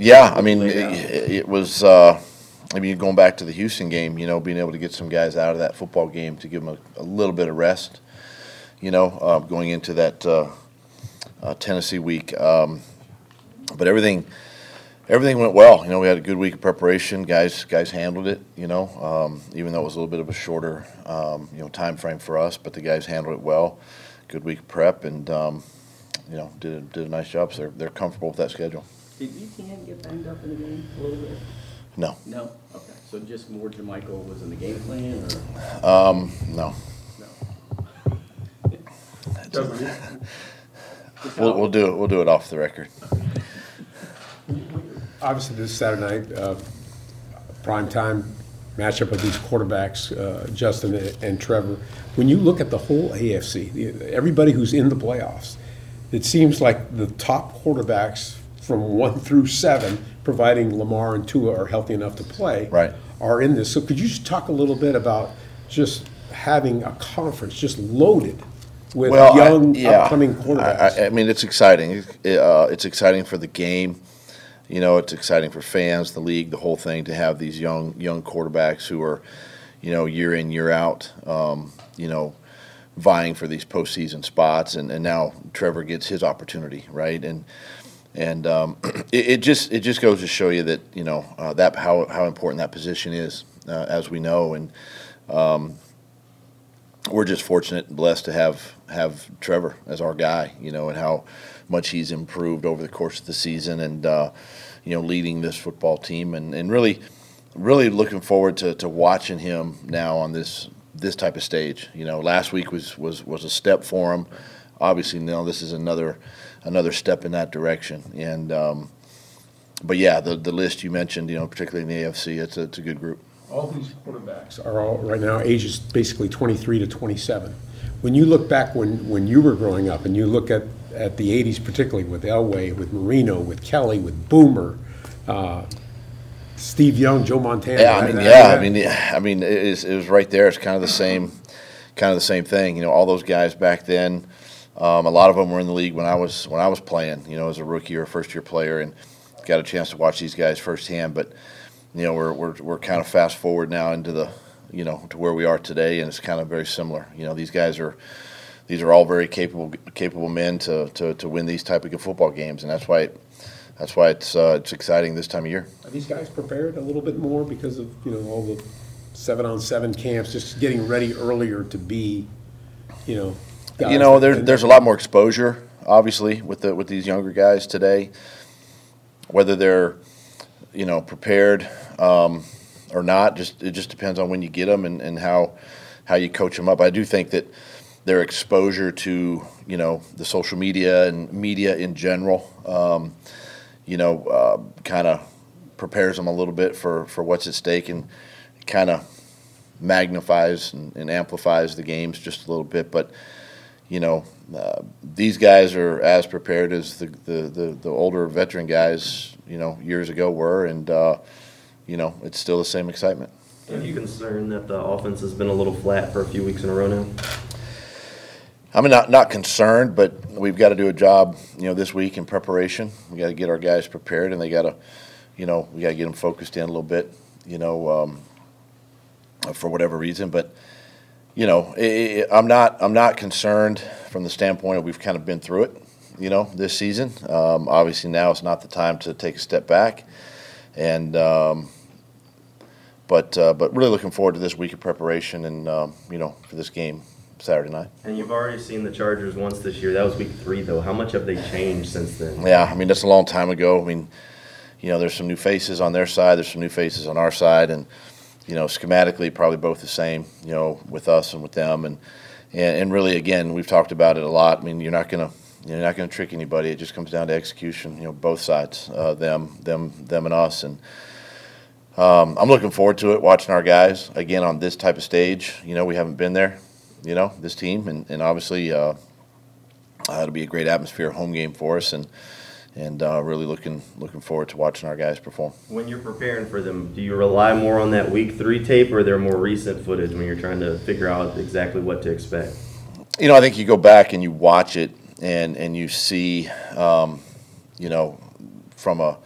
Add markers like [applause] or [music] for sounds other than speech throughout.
Yeah, I mean, it, it was. Uh, I mean, going back to the Houston game, you know, being able to get some guys out of that football game to give them a, a little bit of rest, you know, uh, going into that uh, uh, Tennessee week. Um, but everything, everything went well. You know, we had a good week of preparation. Guys, guys handled it. You know, um, even though it was a little bit of a shorter, um, you know, time frame for us, but the guys handled it well. Good week of prep, and um, you know, did a, did a nice job. So they're they're comfortable with that schedule. Did Etienne get banged up in the game a little bit? No, No? Okay, so just more JaMycal was in the game plan, or? um, no. [laughs] No. [laughs] We'll, we'll do it. We'll do it off the record. [laughs] Obviously, this Saturday night, uh, prime time matchup of these quarterbacks, uh, Justin and Trevor. When you look at the whole AFC, everybody who's in the playoffs, it seems like the top quarterbacks from one through seven, providing Lamar and Tua are healthy enough to play, Right. are in this. So could you just talk a little bit about just having a conference just loaded with Well, I- young yeah. upcoming I, quarterbacks? I, I mean, it's exciting. It, uh, it's exciting for the game. You know, it's exciting for fans, the league, the whole thing to have these young young quarterbacks who are, you know, year in year out, um, you know, vying for these postseason spots, and, and now Trevor gets his opportunity, right? And and um, [clears throat] it, it just it just goes to show you that you know uh, that how how important that position is, uh, as we know, and we're just fortunate and blessed to have have Trevor as our guy, you know, and how much he's improved over the course of the season, and uh, you know, leading this football team, and, and really, really looking forward to, to watching him now on this this type of stage. You know, last week was was was a step for him. Obviously, now this is another another step in that direction, and. Um, but yeah, the, the list you mentioned, you know, particularly in the AFC, it's a, it's a good group. All these quarterbacks are all, right now, ages basically 23 to 27. When you look back when, when you were growing up, and you look at, at the 80s particularly, with Elway, with Marino, with Kelly, with Boomer, uh, Steve Young, Joe Montana. Yeah, I mean, yeah, I mean, yeah, I mean, it, is, it was right there. It's kind of the same, kind of the same thing. You know, all those guys back then. Um, a lot of them were in the league when I was when I was playing. You know, as a rookie or a first year player, and got a chance to watch these guys firsthand. But you know, we're we're we're kind of fast forward now into the you know to where we are today, and it's kind of very similar. You know, these guys are these are all very capable capable men to to, to win these type of football games, and that's why it, that's why it's uh, it's exciting this time of year. Are these guys prepared a little bit more because of, you know, all the seven-on-seven camps, just getting ready earlier to be, you know? Guys you know, there's there's a lot more exposure, obviously, with the with these younger guys today. Whether they're, you know, prepared um, or not, just it just depends on when you get them and, and how how you coach them up. I do think that their exposure to you know the social media and media in general, um, you know, uh, kind of prepares them a little bit for for what's at stake and kind of magnifies and, and amplifies the games just a little bit, but you know, uh, these guys are as prepared as the, the, the, the older veteran guys, you know, years ago were, and, uh, you know, it's still the same excitement. Are you concerned that the offense has been a little flat for a few weeks in a row now? I'm not, not concerned, but we've got to do a job, you know, this week in preparation. We got to get our guys prepared, and they got to, you know, we got to get them focused in a little bit, you know, um, for whatever reason. But you know, i i I'm not I'm not concerned from the standpoint of we've kind of been through it, you know, this season. Um, obviously, now is not the time to take a step back, and um, but uh, but really looking forward to this week of preparation and um, you know for this game Saturday night. And you've already seen the Chargers once this year. That was week three, though. How much have they changed since then? Yeah, I mean that's a long time ago. I mean, you know, there's some new faces on their side. There's some new faces on our side, and you know, schematically probably both the same. You know, with us and with them, and and, and really, again, we've talked about it a lot. I mean, you're not gonna you're not gonna trick anybody. It just comes down to execution. You know, both sides, uh, them, them, them, and us, and. Um, I'm looking forward to it, watching our guys again on this type of stage. You know, we haven't been there, you know, this team, and, and obviously uh, uh, it'll be a great atmosphere, home game for us, and and uh, really looking looking forward to watching our guys perform. When you're preparing for them, do you rely more on that week three tape or their more recent footage when you're trying to figure out exactly what to expect? You know, I think you go back and you watch it, and and you see, um, you know, from a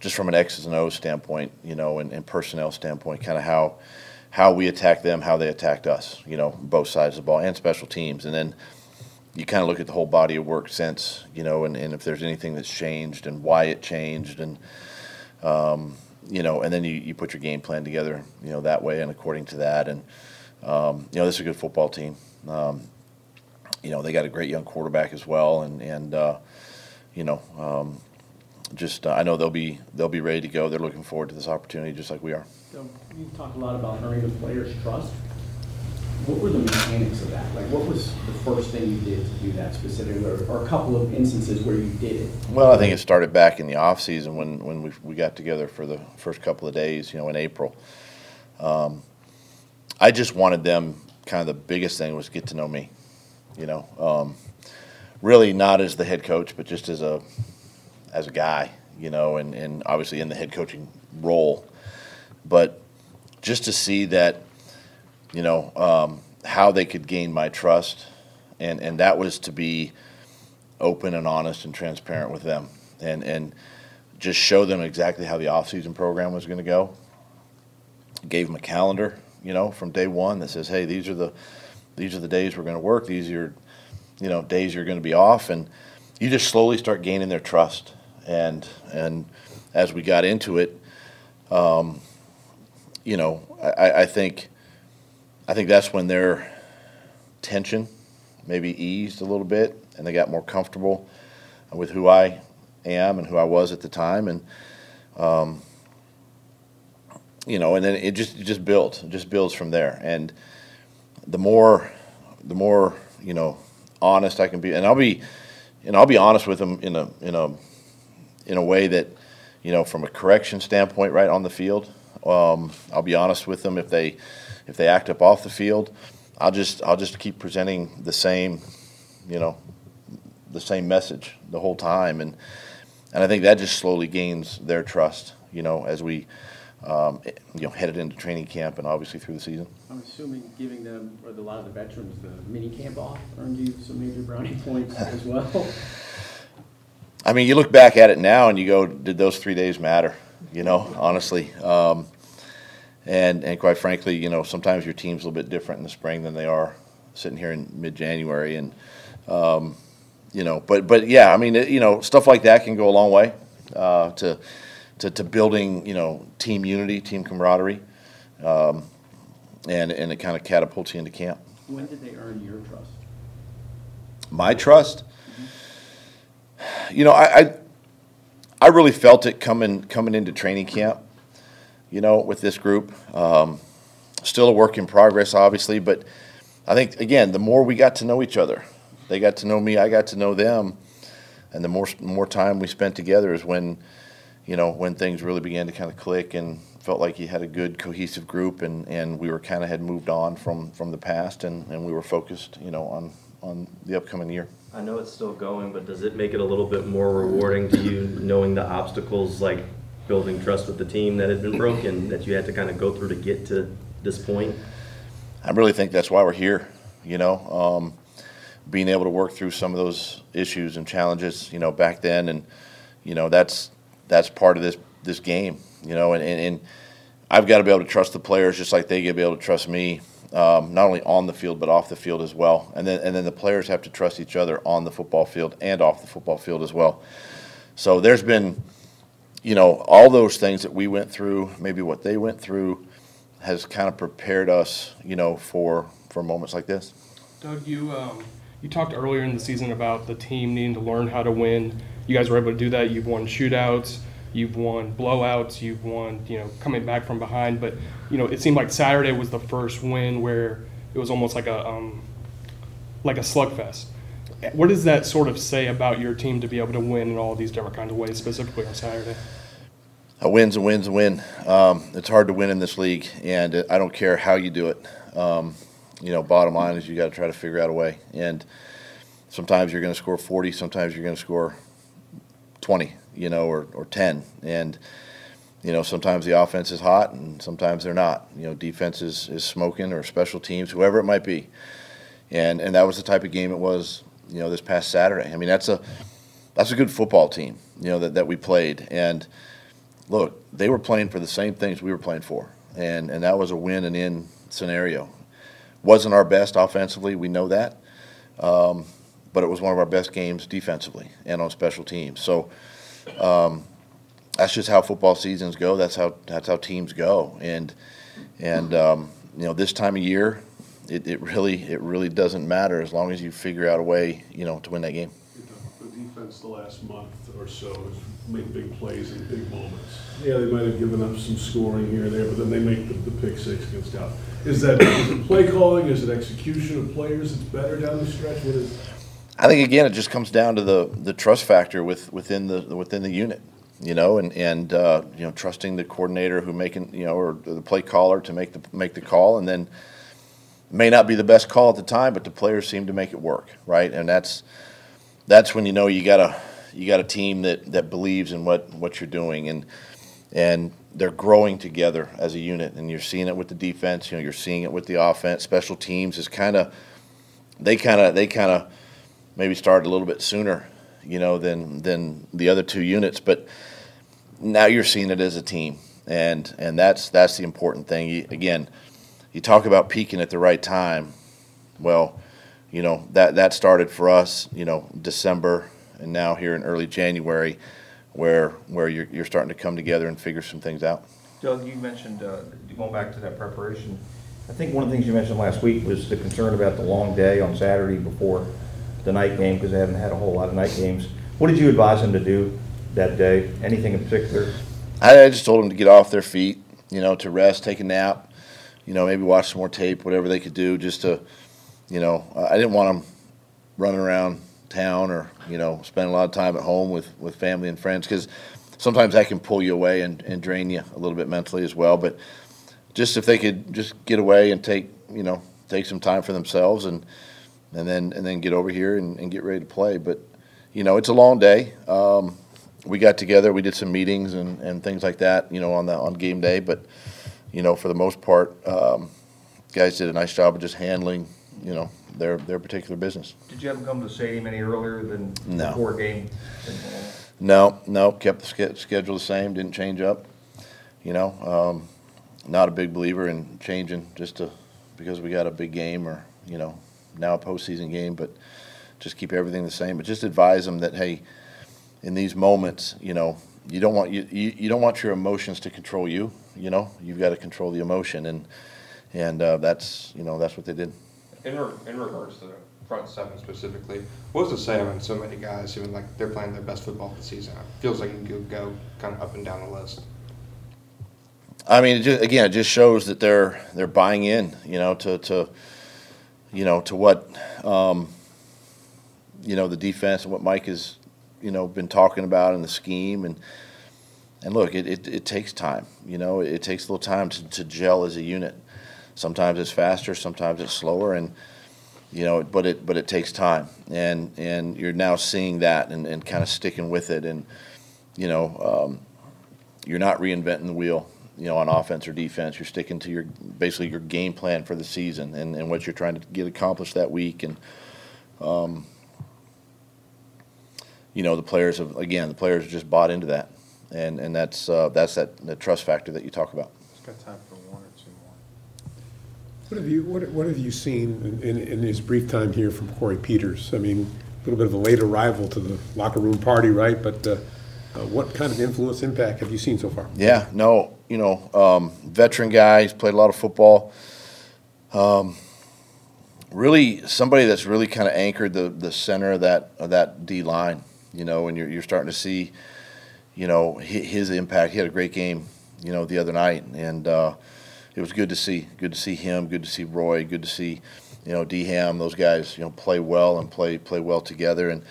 just from an X's and O's standpoint, you know, and, and personnel standpoint, kind of how how we attack them, how they attacked us, you know, both sides of the ball and special teams, and then you kind of look at the whole body of work since, you know, and, and if there's anything that's changed and why it changed, and um, you know, and then you, you put your game plan together, you know, that way and according to that, and um, you know, this is a good football team. Um, you know, they got a great young quarterback as well, and and uh, you know, um, just uh, I know they'll be they'll be ready to go. They're looking forward to this opportunity, just like we are. So you talked a lot about earning the players' trust. What were the mechanics of that? Like, what was the first thing you did to do that specifically, or, or a couple of instances where you did it? Well, I think it started back in the off season when when we we got together for the first couple of days, you know, in April. Um, I just wanted them. Kind of the biggest thing was get to know me, you know. Um, really not as the head coach, but just as a as a guy, you know, and, and obviously in the head coaching role. But just to see that, you know, um, how they could gain my trust, and, and that was to be open and honest and transparent with them, and and just show them exactly how the off-season program was going to go. Gave them a calendar, you know, from day one that says, hey, these are the these are the days we're going to work. These are, you know, days you're going to be off, and you just slowly start gaining their trust. And and as we got into it, um, you know, I, I think I think that's when their tension maybe eased a little bit, and they got more comfortable with who I am and who I was at the time, and um, you know, and then it just it just builds, it just builds from there, and the more the more you know honest I can be, and I'll be, and I'll be honest with them in a in a in a way that you know from a correction standpoint, right on the field. Um, I'll be honest with them if they if they act up off the field. I'll just I'll just keep presenting the same, you know, the same message the whole time, and and I think that just slowly gains their trust, you know, as we um, you know headed into training camp and obviously through the season. I'm assuming giving them, or a lot of the veterans, the mini camp off earned you some major brownie [laughs] points as well. I mean, you look back at it now and you go, did those three days matter? You know, honestly. Um, and and quite frankly, you know, sometimes your team's a little bit different in the spring than they are sitting here in mid-January, and um, you know, but but yeah, I mean, it, you know, stuff like that can go a long way uh, to, to to building you know team unity, team camaraderie, um, and and it kind of catapults you into camp. When did they earn your trust? My trust, you know, I, I I really felt it coming coming into training camp you know, with this group. Um, still a work in progress, obviously, but I think again, the more we got to know each other, they got to know me, I got to know them, and the more more time we spent together is when, you know, when things really began to kind of click and felt like you had a good cohesive group, and, and we were kind of had moved on from from the past, and, and we were focused, you know, on on the upcoming year. I know it's still going, but does it make it a little bit more rewarding to you knowing the obstacles like building trust with the team that had been broken that you had to kind of go through to get to this point? I really think that's why we're here. You know, um, being able to work through some of those issues and challenges. You know, back then, and you know that's that's part of this this game. You know, and, and, and I've got to be able to trust the players just like they get to be able to trust me. Um, not only on the field but off the field as well, and then and then the players have to trust each other on the football field and off the football field as well. So there's been you know, all those things that we went through, maybe what they went through, has kind of prepared us, you know, for for moments like this. Doug, you um, you talked earlier in the season about the team needing to learn how to win. You guys were able to do that. You've won shootouts, you've won blowouts, you've won, you know, coming back from behind. But you know, it seemed like Saturday was the first win where it was almost like a um, like a slugfest. What does that sort of say about your team to be able to win in all these different kinds of ways, specifically on Saturday? A win's a win's a win. Um, it's hard to win in this league, and I don't care how you do it. Um, you know, bottom line is you got to try to figure out a way. And sometimes you're going to score 40, sometimes you're going to score 20, you know, or, or 10. And, you know, sometimes the offense is hot and sometimes they're not. You know, defense is, is smoking or special teams, whoever it might be. And, and that was the type of game it was you know, this past Saturday. I mean, that's a that's a good football team, you know, that, that we played. And, look, they were playing for the same things we were playing for, and and that was a win and in scenario. Wasn't our best offensively, we know that, um, but it was one of our best games defensively and on special teams. So. Um, that's just how football seasons go. That's how that's how teams go. And and um, you know this time of year, it, it really it really doesn't matter as long as you figure out a way you know to win that game. The defense the last month or so has made big plays in big moments. Yeah, they might have given up some scoring here and there, but then they make the, the pick six against Cal. Is that, is it play calling, is it execution of players that's better down the stretch? What is? I think again it just comes down to the the trust factor with within the within the unit. You know, and and uh, you know, trusting the coordinator who making you know, or the play caller to make the make the call, and then may not be the best call at the time, but the players seem to make it work, right? And that's that's when you know you got a you got a team that that believes in what what you're doing, and and they're growing together as a unit, and you're seeing it with the defense. You know, you're seeing it with the offense. Special teams is kind of they kind of they kind of maybe started a little bit sooner, you know, than than the other two units, but now you're seeing it as a team, and and that's that's the important thing. You, again, you talk about peaking at the right time. Well, you know that that started for us, you know, December, and now here in early January, where where you're you're starting to come together and figure some things out. Doug, you mentioned, uh, going back to that preparation, I think one of the things you mentioned last week was the concern about the long day on Saturday before the night game, because they haven't had a whole lot of night games. What did you advise them to do that day? Anything in particular? I, I just told them to get off their feet, you know, to rest, take a nap, you know, maybe watch some more tape, whatever they could do, just to, you know, I didn't want them running around town or you know spending a lot of time at home with with family and friends because sometimes that can pull you away and, and drain you a little bit mentally as well. But just if they could just get away and take you know take some time for themselves and and then and then get over here and, and get ready to play. But you know it's a long day. Um, we got together, we did some meetings and, and things like that, you know, on the on game day. But you know, for the most part, um, guys did a nice job of just handling, you know, their their particular business. Did you have them come to the stadium any earlier than No. before game? No, no, kept the schedule the same, didn't change up. You know, um, not a big believer in changing just to because we got a big game or you know now a postseason game, but just keep everything the same. But just advise them that hey, in these moments, you know, you don't want you, you, you don't want your emotions to control you. You know, you've got to control the emotion, and and uh, that's you know that's what they did. In, re- in regards to the front seven specifically, what does it say so many guys who like they're playing their best football of the season? It feels like you could go kind of up and down the list. I mean, it just, again, it just shows that they're they're buying in, you know, to to you know to what um, you know the defense and what Mike has you know been talking about in the scheme and and look, it, it, it takes time, you know, it, takes a little time to, to gel as a unit. Sometimes it's faster, sometimes it's slower, and you know, but it but it takes time, and and you're now seeing that and, and kind of sticking with it, and you know, um, you're not reinventing the wheel, you know, on offense or defense. You're sticking to your basically your game plan for the season and, and what you're trying to get accomplished that week. And um, you know, the players have again, the players have just bought into that, and and that's uh, that's that the trust factor that you talk about. It's got time for one or two more. What have you, what, what have you seen in, in, in his brief time here from Corey Peters? I mean, a little bit of a late arrival to the locker room party, right? But, uh, uh, what kind of influence, impact have you seen so far? Yeah, no, you know, um, veteran guy. He's played a lot of football. Um, really, somebody that's really kind of anchored the, the center of that of that D line. You know, and you're you're starting to see, you know, his, impact. He had a great game, you know, the other night, and uh, it was good to see. Good to see him. Good to see Roy. Good to see, you know, Ham. Those guys, you know, play well and play play well together. And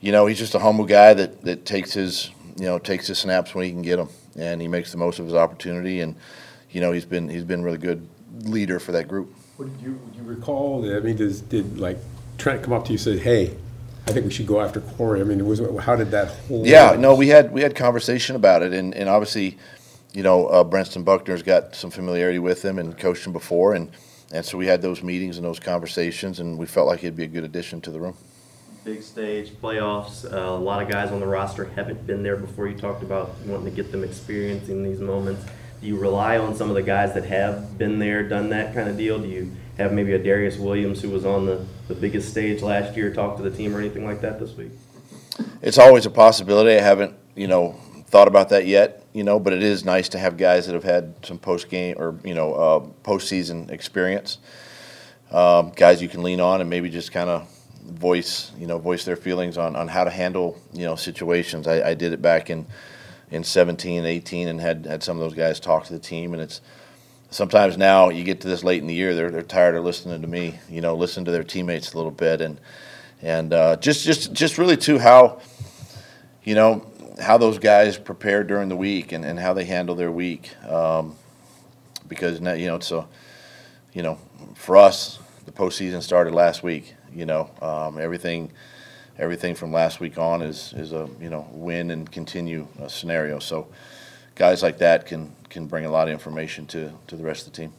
you know, he's just a humble guy that, that takes his, you know, takes his snaps when he can get them, and he makes the most of his opportunity. And you know, he's been he's been really good leader for that group. What did you, you recall, I mean, does, did like Trent come up to you and say, hey, I think we should go after Corey? I mean, was, how did that whole? Yeah, no, we had we had conversation about it, and, and obviously, you know, uh, Brentson Buckner's got some familiarity with him and coached him before, and and so we had those meetings and those conversations, and we felt like he'd be a good addition to the room. big stage, playoffs. Uh, a lot of guys on the roster haven't been there before. You talked about wanting to get them experiencing these moments. Do you rely on some of the guys that have been there, done that kind of deal? Do you have maybe a Darious Williams who was on the, the biggest stage last year talk to the team or anything like that this week? It's always a possibility. I haven't, you know, thought about that yet, you know, but it is nice to have guys that have had some post game or, you know, uh, postseason experience. Um, guys you can lean on and maybe just kind of voice, you know, voice their feelings on, on how to handle, you know, situations. I, I did it back in, in 17 18 and had, had some of those guys talk to the team. And it's sometimes now you get to this late in the year, they're, they're tired of listening to me, you know, listen to their teammates a little bit. And, and uh, just, just, just really too how, you know, how those guys prepare during the week and, and how they handle their week. Um, because now, you know, a, you know, for us, the postseason started last week. You know, um, everything, everything from last week on is is a you know win and continue uh scenario. So, guys like that can can bring a lot of information to to the rest of the team.